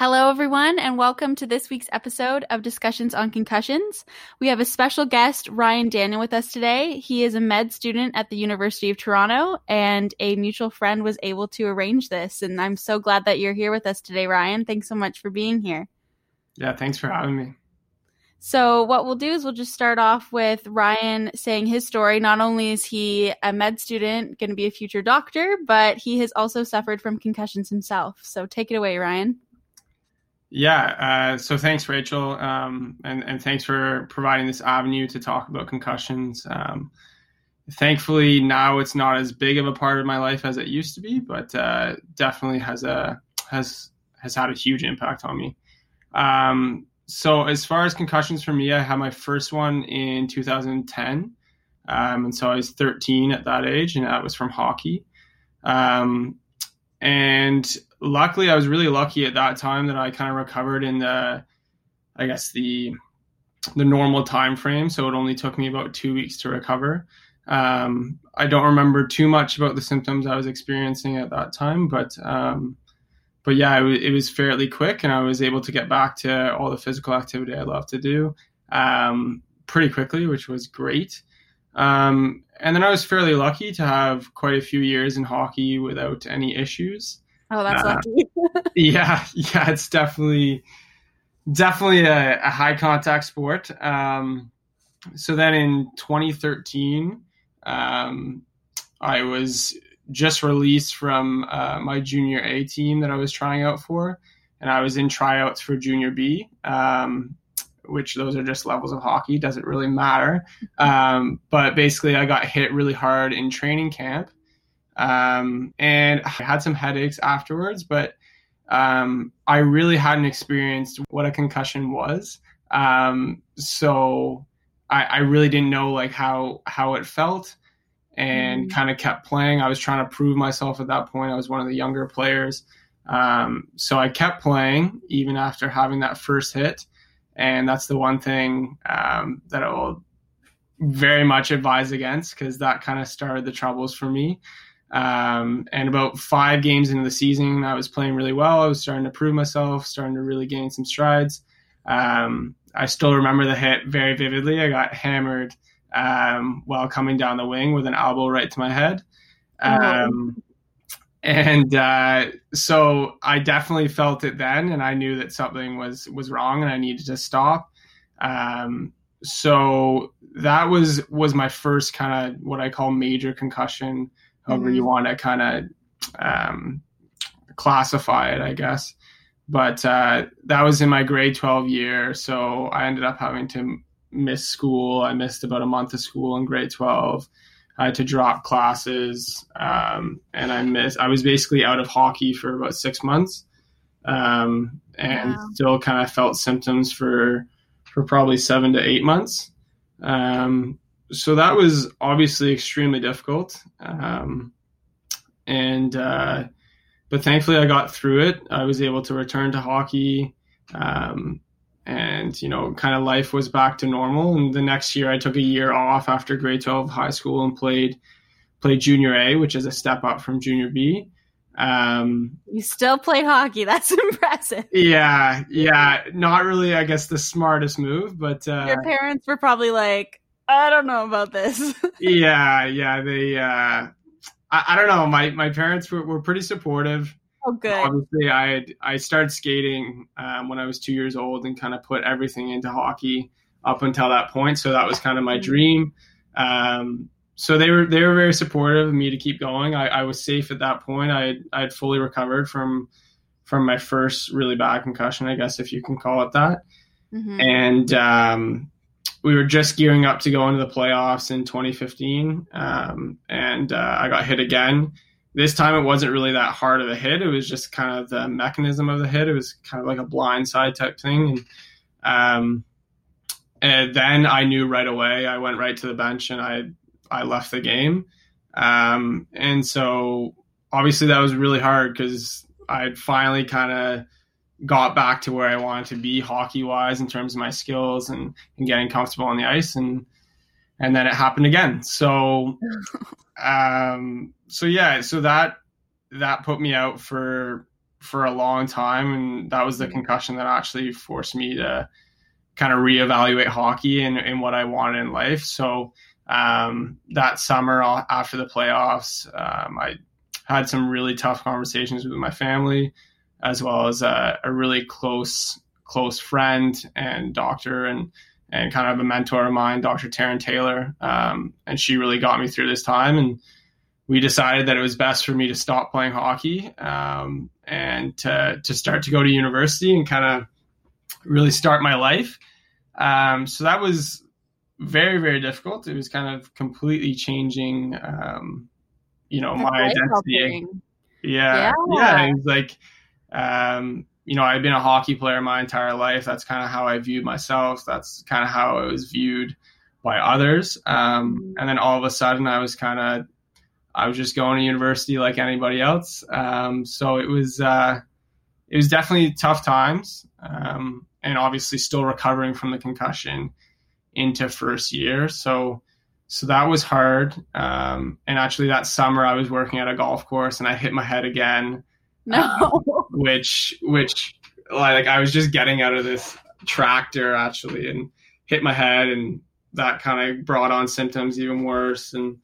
Hello, everyone, and welcome to this week's episode of Discussions on Concussions. We have a special guest, Ryan Daniel, with us today. He is a med student at the University of Toronto, and a mutual friend was able to arrange this. And I'm so glad that you're here with us today, Ryan. Thanks so much for being here. Yeah, thanks for having me. So, what we'll do is we'll just start off with Ryan saying his story. Not only is he a med student, going to be a future doctor, but he has also suffered from concussions himself. So, take it away, Ryan. Yeah. Uh, so thanks, Rachel, um, and and thanks for providing this avenue to talk about concussions. Um, thankfully, now it's not as big of a part of my life as it used to be, but uh, definitely has a has has had a huge impact on me. Um, so as far as concussions for me, I had my first one in 2010, um, and so I was 13 at that age, and that was from hockey. Um, and luckily, I was really lucky at that time that I kind of recovered in the, I guess the, the normal time frame. So it only took me about two weeks to recover. Um, I don't remember too much about the symptoms I was experiencing at that time, but um, but yeah, it, w- it, was fairly quick, and I was able to get back to all the physical activity I love to do um, pretty quickly, which was great. Um, and then I was fairly lucky to have quite a few years in hockey without any issues. Oh, that's uh, lucky. yeah, yeah, it's definitely definitely a, a high contact sport. Um, so then in 2013, um, I was just released from uh, my junior A team that I was trying out for, and I was in tryouts for junior B. Um, which those are just levels of hockey doesn't really matter um, but basically i got hit really hard in training camp um, and I had some headaches afterwards, but um, I really hadn't experienced what a concussion was. Um, so I, I, really didn't know like how how it felt, and mm. kind of kept playing. I was trying to prove myself at that point. I was one of the younger players, um, so I kept playing even after having that first hit. And that's the one thing um, that I will very much advise against because that kind of started the troubles for me. Um, and about five games into the season, I was playing really well. I was starting to prove myself, starting to really gain some strides. Um, I still remember the hit very vividly. I got hammered um, while coming down the wing with an elbow right to my head. Um, and uh, so I definitely felt it then, and I knew that something was was wrong, and I needed to stop. Um, so that was was my first kind of what I call major concussion however mm-hmm. you want to kind of um, classify it, I guess. But uh, that was in my grade 12 year. So I ended up having to miss school. I missed about a month of school in grade 12. I had to drop classes, um, and I missed. I was basically out of hockey for about six months, um, and wow. still kind of felt symptoms for for probably seven to eight months. Um, so that was obviously extremely difficult. Um, and, uh, but thankfully I got through it. I was able to return to hockey. Um, and, you know, kind of life was back to normal. And the next year I took a year off after grade 12 high school and played, played junior A, which is a step up from junior B. Um, you still play hockey. That's impressive. Yeah. Yeah. Not really, I guess, the smartest move, but, uh, your parents were probably like, I don't know about this. yeah, yeah, they. Uh, I, I don't know. My my parents were, were pretty supportive. Oh, good. Obviously, I had, I started skating um, when I was two years old and kind of put everything into hockey up until that point. So that was kind of my mm-hmm. dream. Um, so they were they were very supportive of me to keep going. I, I was safe at that point. I I had fully recovered from from my first really bad concussion, I guess if you can call it that. Mm-hmm. And um, we were just gearing up to go into the playoffs in 2015, um, and uh, I got hit again. This time it wasn't really that hard of a hit. It was just kind of the mechanism of the hit. It was kind of like a blind side type thing. And, um, and then I knew right away. I went right to the bench and I I left the game. Um, and so obviously that was really hard because I'd finally kind of got back to where I wanted to be hockey wise in terms of my skills and, and getting comfortable on the ice and and then it happened again. So um so yeah, so that that put me out for for a long time, and that was the Mhm. concussion that actually forced me to kind of reevaluate hockey and, and what I wanted in life. So um, that summer uh, after the playoffs, um, I had some really tough conversations with my family, as well as a, a really close close friend and doctor and and kind of a mentor of mine, Dr. Taryn Taylor, um, and she really got me through this time. And we decided that it was best for me to stop playing hockey um, and to to start to go to university and kind of really start my life. Um, so that was very very difficult. It was kind of completely changing, um, you know, my identity. Yeah, Yeah. yeah. It was like, um, you know, I've been a hockey player my entire life. That's kind of how I viewed myself. That's kind of how I was viewed by others. Um, and then all of a sudden, I was kind of, I was just going to university like anybody else. Um, so it was, uh, it was definitely tough times, um, and obviously still recovering from the concussion into first year. So, so that was hard. Um, and actually, that summer I was working at a golf course and I hit my head again, No. which which like I was just getting out of this tractor actually and hit my head, and that kind of brought on symptoms even worse. And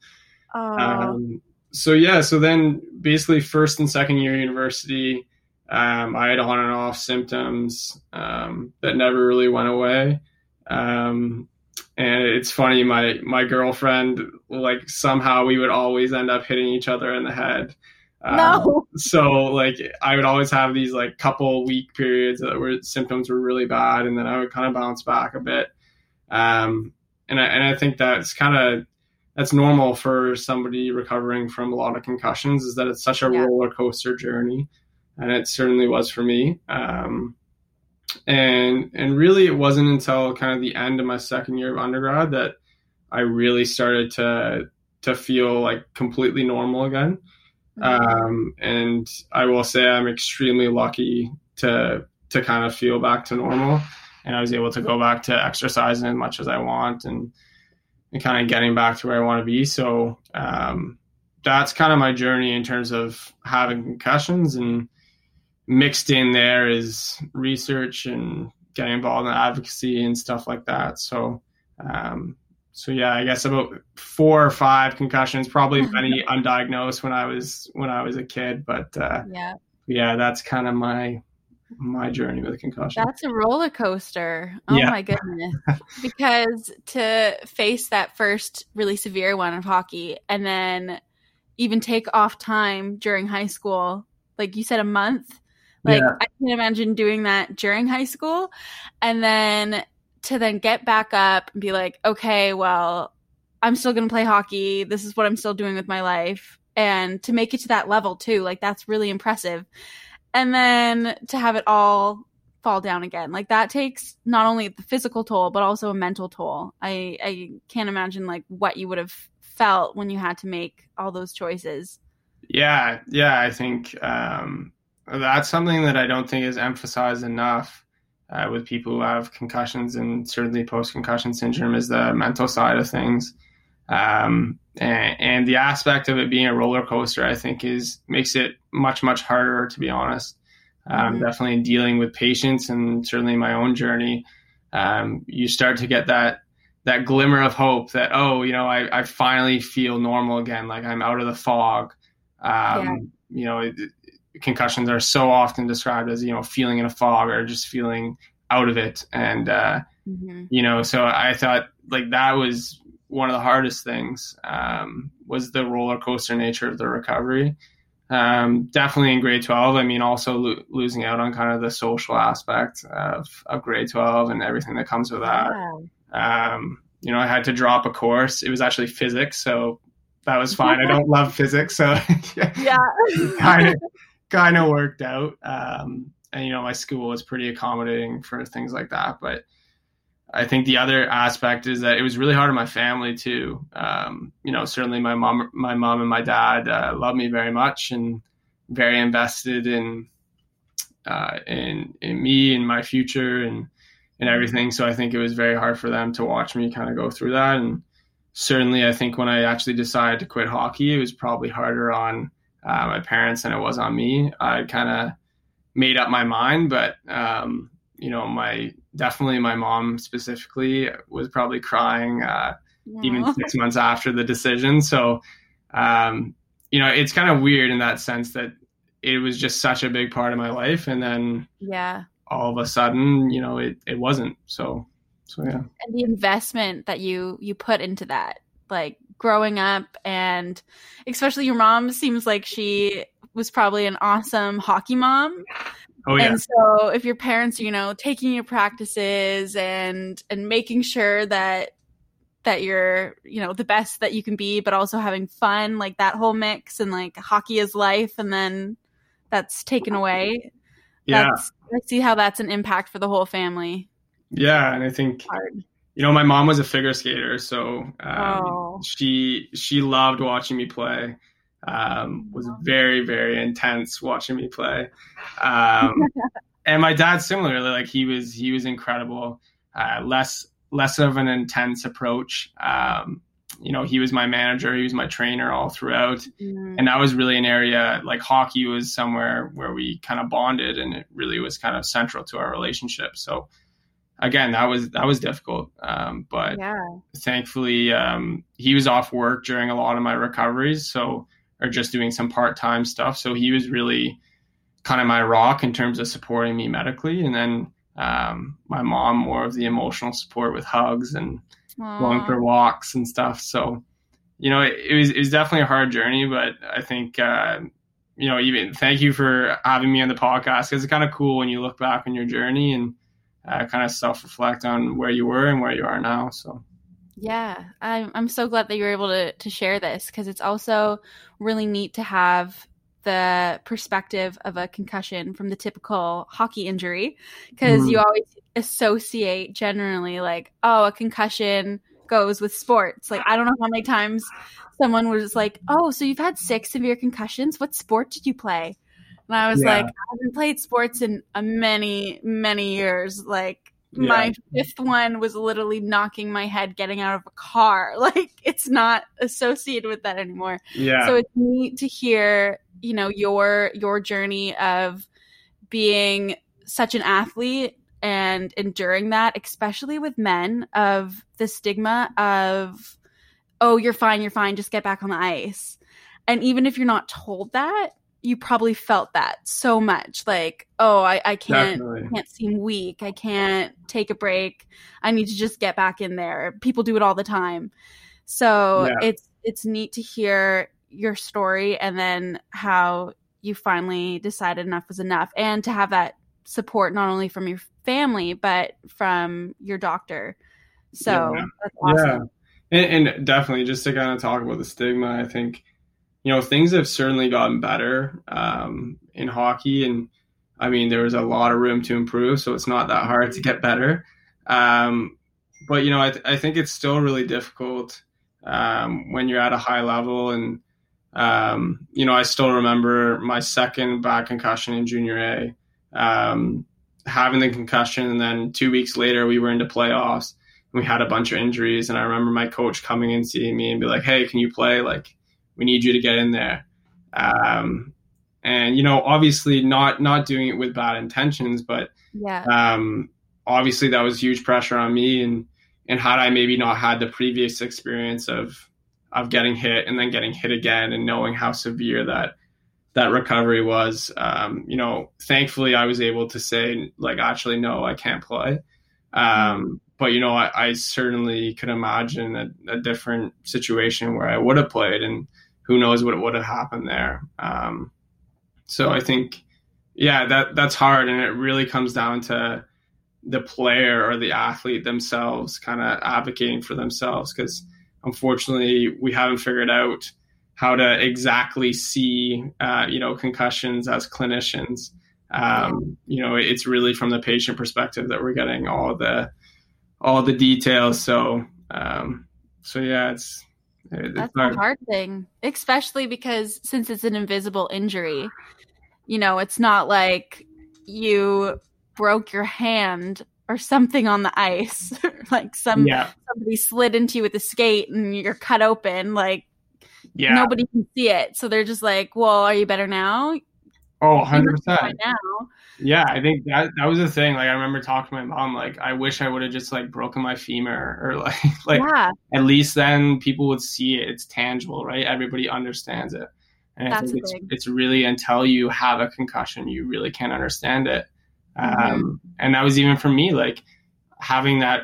um, so yeah, so then basically first and second year university, um, I had on and off symptoms um, that never really went away. Um, and it's funny, my my girlfriend like somehow we would always end up hitting each other in the head. Um, no. so like I would always have these like couple week periods that were symptoms were really bad, and then I would kind of bounce back a bit. Um, and I, and I think that's kind of that's normal for somebody recovering from a lot of concussions is that it's such a Yeah. roller coaster journey, and it certainly was for me. Um, and and really, it wasn't until kind of the end of my second year of undergrad that I really started to to feel like completely normal again. Um, and I will say I'm extremely lucky to to kind of feel back to normal, and I was able to go back to exercising as much as I want and and kind of getting back to where I want to be. So um, that's kind of my journey in terms of having concussions, and mixed in there is research and getting involved in advocacy and stuff like that. So. Um, so yeah, I guess about four or five concussions, probably many undiagnosed when I was when I was a kid. But uh, yeah. yeah, that's kind of my my journey with a concussion. That's a roller coaster. Oh Yeah. my goodness. because to face that first really severe one of hockey and then even take off time during high school, like you said, a month. Like Yeah. I can imagine doing that during high school and then to then get back up and be like, okay, well, I'm still going to play hockey. This is what I'm still doing with my life. And to make it to that level too, like that's really impressive. And then to have it all fall down again, like that takes not only the physical toll, but also a mental toll. I, I can't imagine like what you would have felt when you had to make all those choices. Yeah, yeah, I think um, that's something that I don't think is emphasized enough uh, with people who have concussions and certainly post concussion syndrome is the mental side of things. Um, and, and the aspect of it being a roller coaster, I think, is makes it much much harder to be honest. Um, Mhm. Definitely in dealing with patients and certainly my own journey, um, you start to get that that glimmer of hope that oh, you know, I, I finally feel normal again, like I'm out of the fog. Um, Yeah. You know, it, concussions are so often described as you know feeling in a fog or just feeling out of it, and uh, Mm-hmm. you know so i thought like that was one of the hardest things um, was the roller coaster nature of the recovery um, definitely in grade 12 i mean also lo- losing out on kind of the social aspect of, of grade 12 and everything that comes with that um, you know i had to drop a course it was actually physics so that was fine i don't love physics so Yeah. kind of kind of worked out. Um, and you know, my school was pretty accommodating for things like that. But I think the other aspect is that it was really hard on my family too. Um, you know, certainly my mom, my mom and my dad uh, love me very much and very invested in uh, in in me and my future and and everything. So I think it was very hard for them to watch me kind of go through that. And certainly, I think when I actually decided to quit hockey, it was probably harder on uh, my parents than it was on me. I kind of made up my mind. But um, you know, my definitely my mom specifically was probably crying uh, even six months after the decision. So um, you know, it's kind of weird in that sense that it was just such a big part of my life, and then yeah, all of a sudden, you know, it it wasn't. So so yeah, and the investment that you you put into that, like growing up, and especially your mom seems like she was probably an awesome hockey mom. Oh, yeah. And so if your parents, you know, taking your practices and and making sure that that you're, you know, the best that you can be, but also having fun, like that whole mix and like hockey is life and then that's taken away. Yeah. I see how that's an impact for the whole family. Yeah, and I think Hard. you know my mom was a figure skater, so um, Oh. she she loved watching me play. Um, was very very intense watching me play. Um, and my dad similarly, like he was he was incredible. Uh, less less of an intense approach. Um, you know, he was my manager, he was my trainer all throughout Mm. and that was really an area like hockey was somewhere where we kind of bonded and it really was kind of central to our relationship so again that was that was difficult um, but yeah. thankfully um, he was off work during a lot of my recoveries so or just doing some part-time stuff so he was really kind of my rock in terms of supporting me medically and then um, my mom more of the emotional support with hugs and going Aw. for walks and stuff. So, you know, it, it was it was definitely a hard journey, but I think uh, you know, even thank you for having me on the podcast because it's kind of cool when you look back on your journey and uh, kind of self reflect on where you were and where you are now. So, Yeah, I'm I'm so glad that you were able to to share this because it's also really neat to have the perspective of a concussion from the typical hockey injury because Mhm. you always associate generally like oh a concussion goes with sports like I don't know how many times someone was like oh so you've had six severe concussions what sport did you play and I was Yeah. like I haven't played sports in many many years like Yeah. my fifth one was literally knocking my head getting out of a car. Like it's not associated with that anymore. yeah, So it's neat to hear, you know, your your journey of being such an athlete and enduring that, especially with men, of the stigma of, oh, you're fine, you're fine, just get back on the ice. And even if you're not told that, you probably felt that so much. Like, oh, I, I can't definitely. can't seem weak. I can't take a break. I need to just get back in there. People do it all the time. So Yeah. it's it's neat to hear your story and then how you finally decided enough was enough and to have that support not only from your family but from your doctor. So Yeah. that's awesome. Yeah, and, and definitely just to kind of talk about the stigma, I think you know things have certainly gotten better um, in hockey, and I mean there was a lot of room to improve, so it's not that hard to get better. Um, but you know, I, th- I think it's still really difficult um, when you're at a high level, and um, you know, I still remember my second back concussion in junior A. Um, having the concussion, and then two weeks later, we were into playoffs And we had a bunch of injuries and i remember my coach coming and seeing me and be like hey can you play like we need you to get in there um, and you know obviously not not doing it with bad intentions but Yeah. um, obviously that was huge pressure on me and and had i maybe not had the previous experience of of getting hit and then getting hit again and knowing how severe that that recovery was um, you know thankfully i was able to say like actually no i can't play um, but you know I, I certainly could imagine a, a different situation where i would have played and who knows what would have happened there. Um, so i think yeah that that's hard. And it really comes down to the player or the athlete themselves kind of advocating for themselves. Because unfortunately we haven't figured out how to exactly see uh, you know concussions as clinicians. Um, you know it's really from the patient perspective that we're getting all the all the details. So um, so yeah it's it's That's hard. a hard thing, especially because since it's an invisible injury, you know, it's not like you broke your hand or something on the ice, like some yeah somebody slid into you with a skate and you're cut open. Like yeah nobody can see it, so they're just like, "Well, are you better now?" Oh, 100 percent. Now, Yeah, I think that that was the thing. Like I remember talking to my mom, like I wish I would have just like broken my femur or like like yeah, at least then people would see it. It's tangible, right? Everybody understands it. And I That's think it's big. it's really until you have a concussion, you really can't understand it. Mhm. Um, and that was even for me, like having that.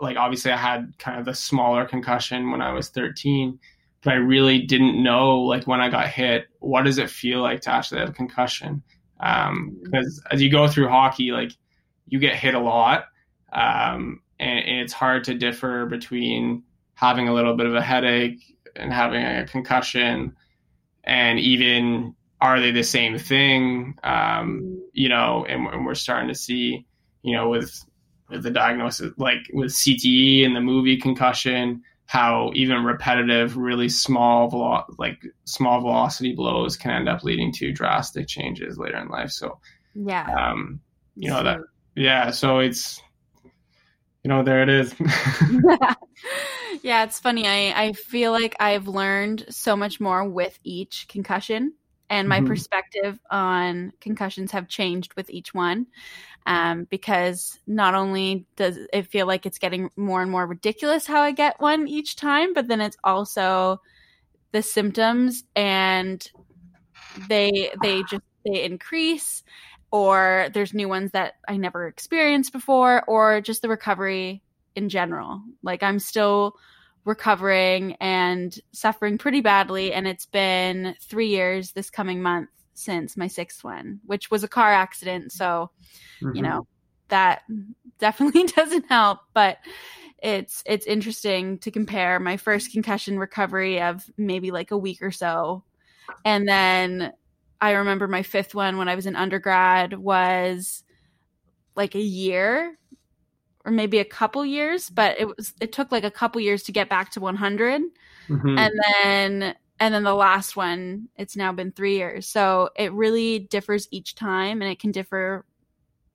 Like obviously, I had kind of the smaller concussion when I was 13, but I really didn't know like when I got hit, what does it feel like to actually have a concussion? Um, because as you go through hockey, like you get hit a lot, um, and, and it's hard to differ between having a little bit of a headache and having a concussion, and even are they the same thing? Um, you know, and, and we're starting to see, you know, with with the diagnosis, like with CTE and the movie concussion, how even repetitive, really small, velo- like small velocity blows can end up leading to drastic changes later in life. So, yeah. um, you know that, yeah. So it's, you know, there it is. yeah, it's funny. I, I feel like I've learned so much more with each concussion, and my Mhm. perspective on concussions have changed with each one. Um, because not only does it feel like it's getting more and more ridiculous how I get one each time, but then it's also the symptoms and they they just they increase or there's new ones that I never experienced before or just the recovery in general. Like I'm still recovering and suffering pretty badly and it's been 3 years this coming month since my sixth one, which was a car accident, so you know that definitely doesn't help but it's it's interesting to compare my first concussion recovery of maybe like a week or so. And then i remember my fifth one when i was in undergrad was like a year or maybe a couple years but it was it took like a couple years to get back to 100 Mhm. and then and then the last one it's now been three years. So it really differs each time and it can differ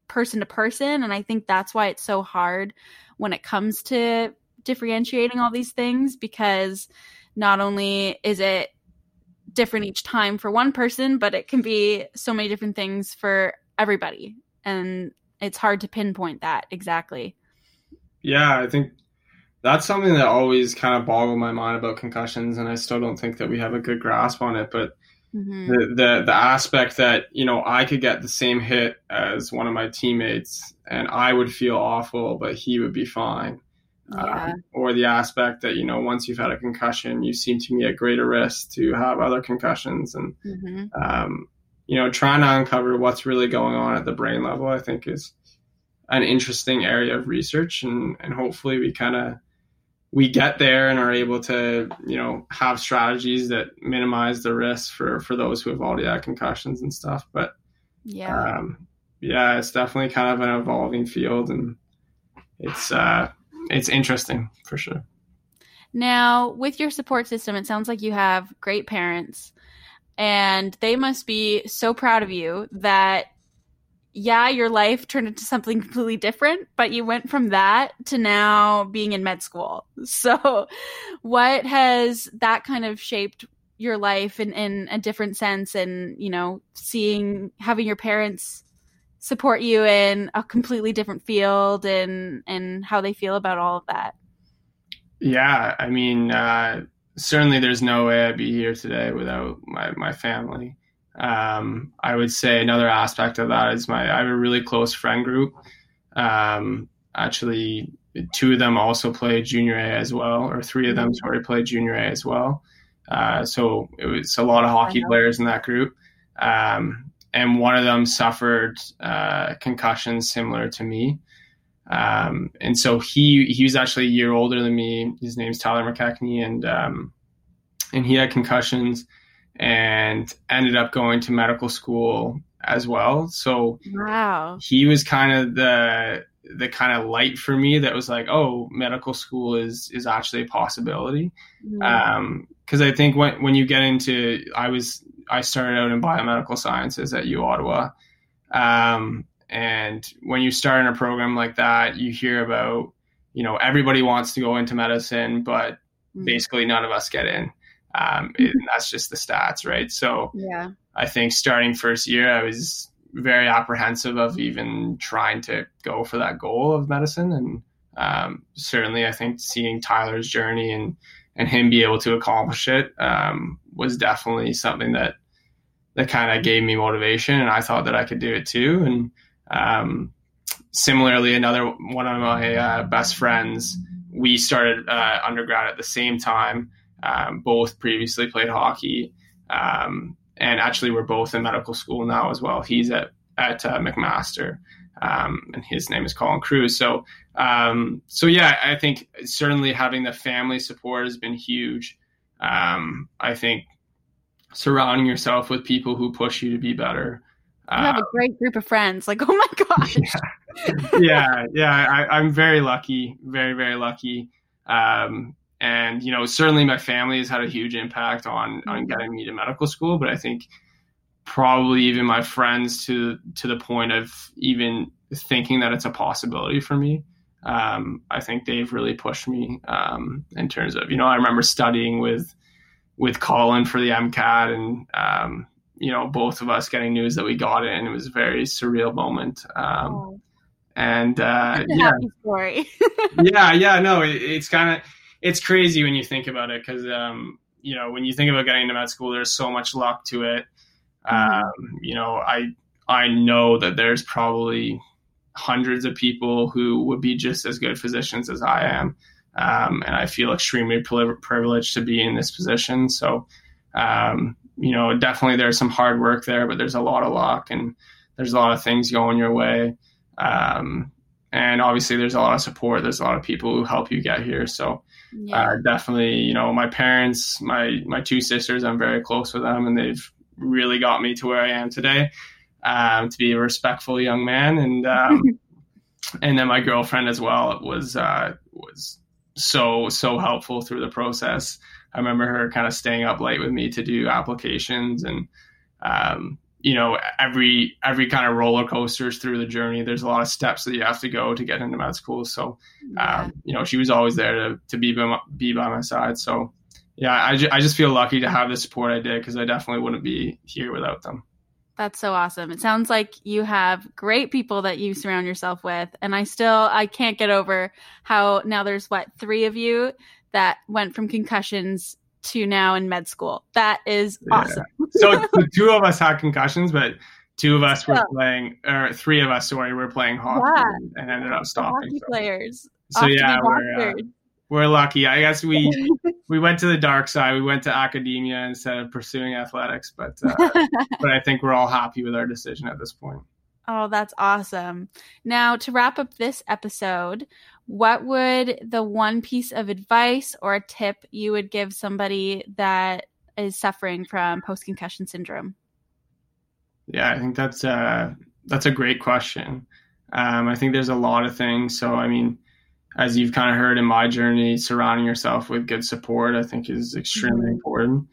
person to person. And i think that's why it's so hard when it comes to differentiating all these things because not only is it different each time for one person but it can be so many different things for everybody. And it's hard to pinpoint that exactly. Yeah, I think that's something that always kind of boggled my mind about concussions, and I still don't think that we have a good grasp on it. But Mhm. the the the aspect that you know I could get the same hit as one of my teammates, and I would feel awful, but he would be fine. yeah Um, or the aspect that you know once you've had a concussion, you seem to be at greater risk to have other concussions, and hmm um, you know trying to uncover what's really going on at the brain level, I think is an interesting area of research, and and hopefully we kind of we get there and are able to you know have strategies that minimize the risk for for those who have already had concussions and stuff. But yeah um, yeah, it's definitely kind of an evolving field, and it's uh, it's interesting for sure. Now, with your support system, it sounds like you have great parents, and they must be so proud of you that, yeah, your life turned into something completely different, but you went from that to now being in med school. So, what has that kind of shaped your life in, in a different sense? And, you know, seeing, having your parents support you in a completely different field and and how they feel about all of that Yeah, I mean, uh, certainly there's no way I'd be here today without my, my family. Um, I would say another aspect of that is my I have a really close friend group. Um, actually, two of them also play junior A as well, or three of them sorry play junior A as well. Uh, so it was a lot of hockey players in that group. Um, and one of them suffered uh, concussions similar to me. Um, and so he he was actually a year older than me. His name's Tyler McKechnie, and um, and he had concussions and ended up going to medical school as well. So wow he was kind of the the kind of light for me that was like, oh, medical school is is actually a possibility. Um, because I think when when you get into, I was I started out in biomedical sciences at U Ottawa, um, and when you start in a program like that, you hear about you know everybody wants to go into medicine, but Mm. basically none of us get in. Um, and that's just the stats, right? So yeah, I think starting first year, I was very apprehensive of even trying to go for that goal of medicine. And um, certainly, I think seeing Tyler's journey and and him be able to accomplish it um, was definitely something that that kind of gave me motivation, and I thought that I could do it too. And um, similarly, another one of my uh, best friends, we started uh, undergrad at the same time. Um, both previously played hockey, um, and actually we're both in medical school now as well. He's at at uh, McMaster, um, and his name is Colin Cruz. So, um, so yeah, I think certainly having the family support has been huge. Um, I think surrounding yourself with people who push you to be better. You have a um, great group of friends. Like, oh my gosh. Yeah, yeah, yeah I, am very lucky, very, very lucky. Um, and you know, certainly my family has had a huge impact on on mm-hmm. getting me to medical school. But I think probably even my friends to to the point of even thinking that it's a possibility for me. Um, I think they've really pushed me um, in terms of you know I remember studying with with Colin for the MCAT, and um, you know, both of us getting news that we got it, and it was a very surreal moment. Um, oh. And uh, yeah, story. yeah, yeah, no, it, it's kind of it's crazy when you think about it because um, you know when you think about getting into med school, there's so much luck to it. Um, you know, I I know that there's probably hundreds of people who would be just as good physicians as I am. Um, and I feel extremely privileged to be in this position. So, um, you know, definitely there's some hard work there, but there's a lot of luck and there's a lot of things going your way. Um, and obviously there's a lot of support. There's a lot of people who help you get here. So, yeah. uh, definitely, you know, my parents, my, my two sisters, I'm very close with them and they've really got me to where I am today, um, to be a respectful young man. And, um, and then my girlfriend as well was, uh, was so so helpful through the process. I remember her kind of staying up late with me to do applications and um, you know every every kind of roller coasters through the journey there's a lot of steps that you have to go to get into med school so yeah. um, you know she was always there to, to be by my, be by my side so yeah I, ju- I just feel lucky to have the support i did because i definitely wouldn't be here without them that's so awesome. It sounds like you have great people that you surround yourself with. And I still I can't get over how now there's what, three of you that went from concussions to now in med school. That is awesome. Yeah. so the two of us had concussions, but two of us were playing or three of us sorry were playing hockey yeah. and ended up stopping. Hockey so. players. So yeah, we're, uh, we're lucky. I guess we we went to the dark side. We went to academia instead of pursuing athletics, but uh, but I think we're all happy with our decision at this point. Oh, that's awesome. Now, to wrap up this episode, what would the one piece of advice or tip you would give somebody that is suffering from post concussion syndrome? Yeah, I think that's a, uh, that's a great question. Um, I think there's a lot of things. So, I mean, as you've kind of heard in my journey, surrounding yourself with good support, I think is extremely mm-hmm. important.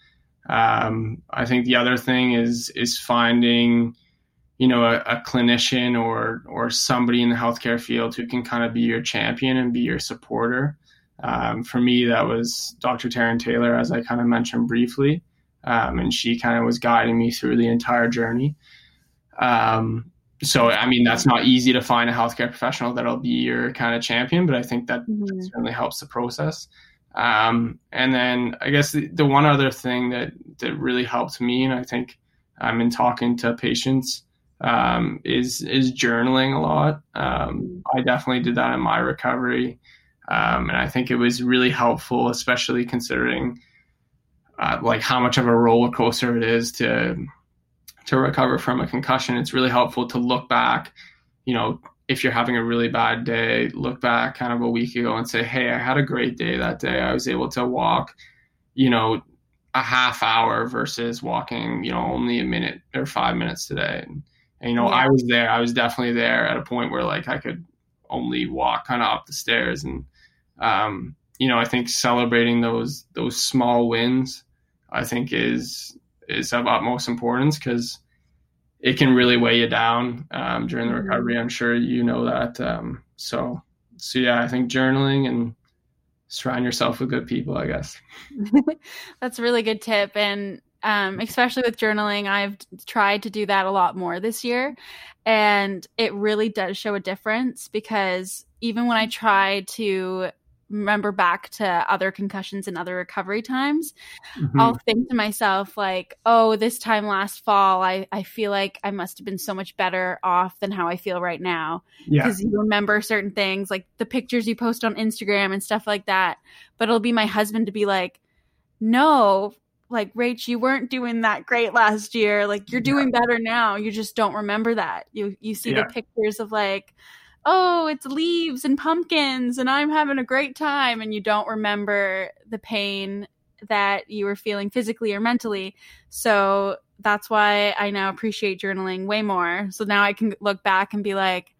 Um, I think the other thing is is finding, you know, a, a, clinician or or somebody in the healthcare field who can kind of be your champion and be your supporter. Um, for me, that was Dr. Taryn Taylor, as I kind of mentioned briefly, um, and she kind of was guiding me through the entire journey. Um, so I mean that's not easy to find a healthcare professional that'll be your kind of champion, but I think that mm-hmm. certainly helps the process. Um, and then I guess the, the, one other thing that that really helped me, and I think I'm in talking to patients, um, is is journaling a lot. Um, I definitely did that in my recovery, um, and I think it was really helpful, especially considering uh, like how much of a roller coaster it is to to recover from a concussion, it's really helpful to look back, you know, if you're having a really bad day, look back kind of a week ago and say, Hey, I had a great day that day. I was able to walk, you know, a half hour versus walking, you know, only a minute or five minutes today. And, and you know, yeah. I was there. I was definitely there at a point where like I could only walk kind of up the stairs. And, um, you know, I think celebrating those, those small wins, I think is, is of utmost importance because it can really weigh you down um, during the recovery. I'm sure you know that. Um, so, so yeah, I think journaling and surround yourself with good people, I guess. That's a really good tip. And um, especially with journaling, I've tried to do that a lot more this year. And it really does show a difference because even when I try to remember back to other concussions and other recovery times, mm-hmm. I'll think to myself, like, oh, this time last fall, I, I feel like I must have been so much better off than how I feel right now. Because yeah. you remember certain things, like the pictures you post on Instagram and stuff like that. But it'll be my husband to be like, no, like Rach, you weren't doing that great last year. Like you're doing yeah. better now. You just don't remember that. You you see yeah. the pictures of like oh, it's leaves and pumpkins and I'm having a great time. And you don't remember the pain that you were feeling physically or mentally. So that's why I now appreciate journaling way more. So now I can look back and be like,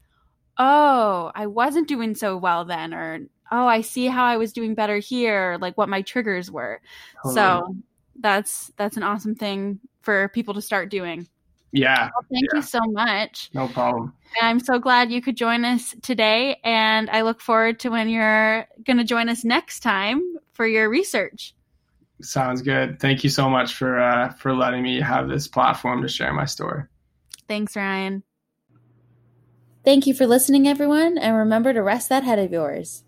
oh, I wasn't doing so well then, or oh, I see how I was doing better here, like what my triggers were. Totally. So that's that's an awesome thing for people to start doing. Yeah. Well, thank yeah. you so much. No problem. I'm so glad you could join us today. And I look forward to when you're going to join us next time for your research. Sounds good. Thank you so much for uh, for letting me have this platform to share my story. Thanks, Ryan. Thank you for listening, everyone, and remember to rest that head of yours.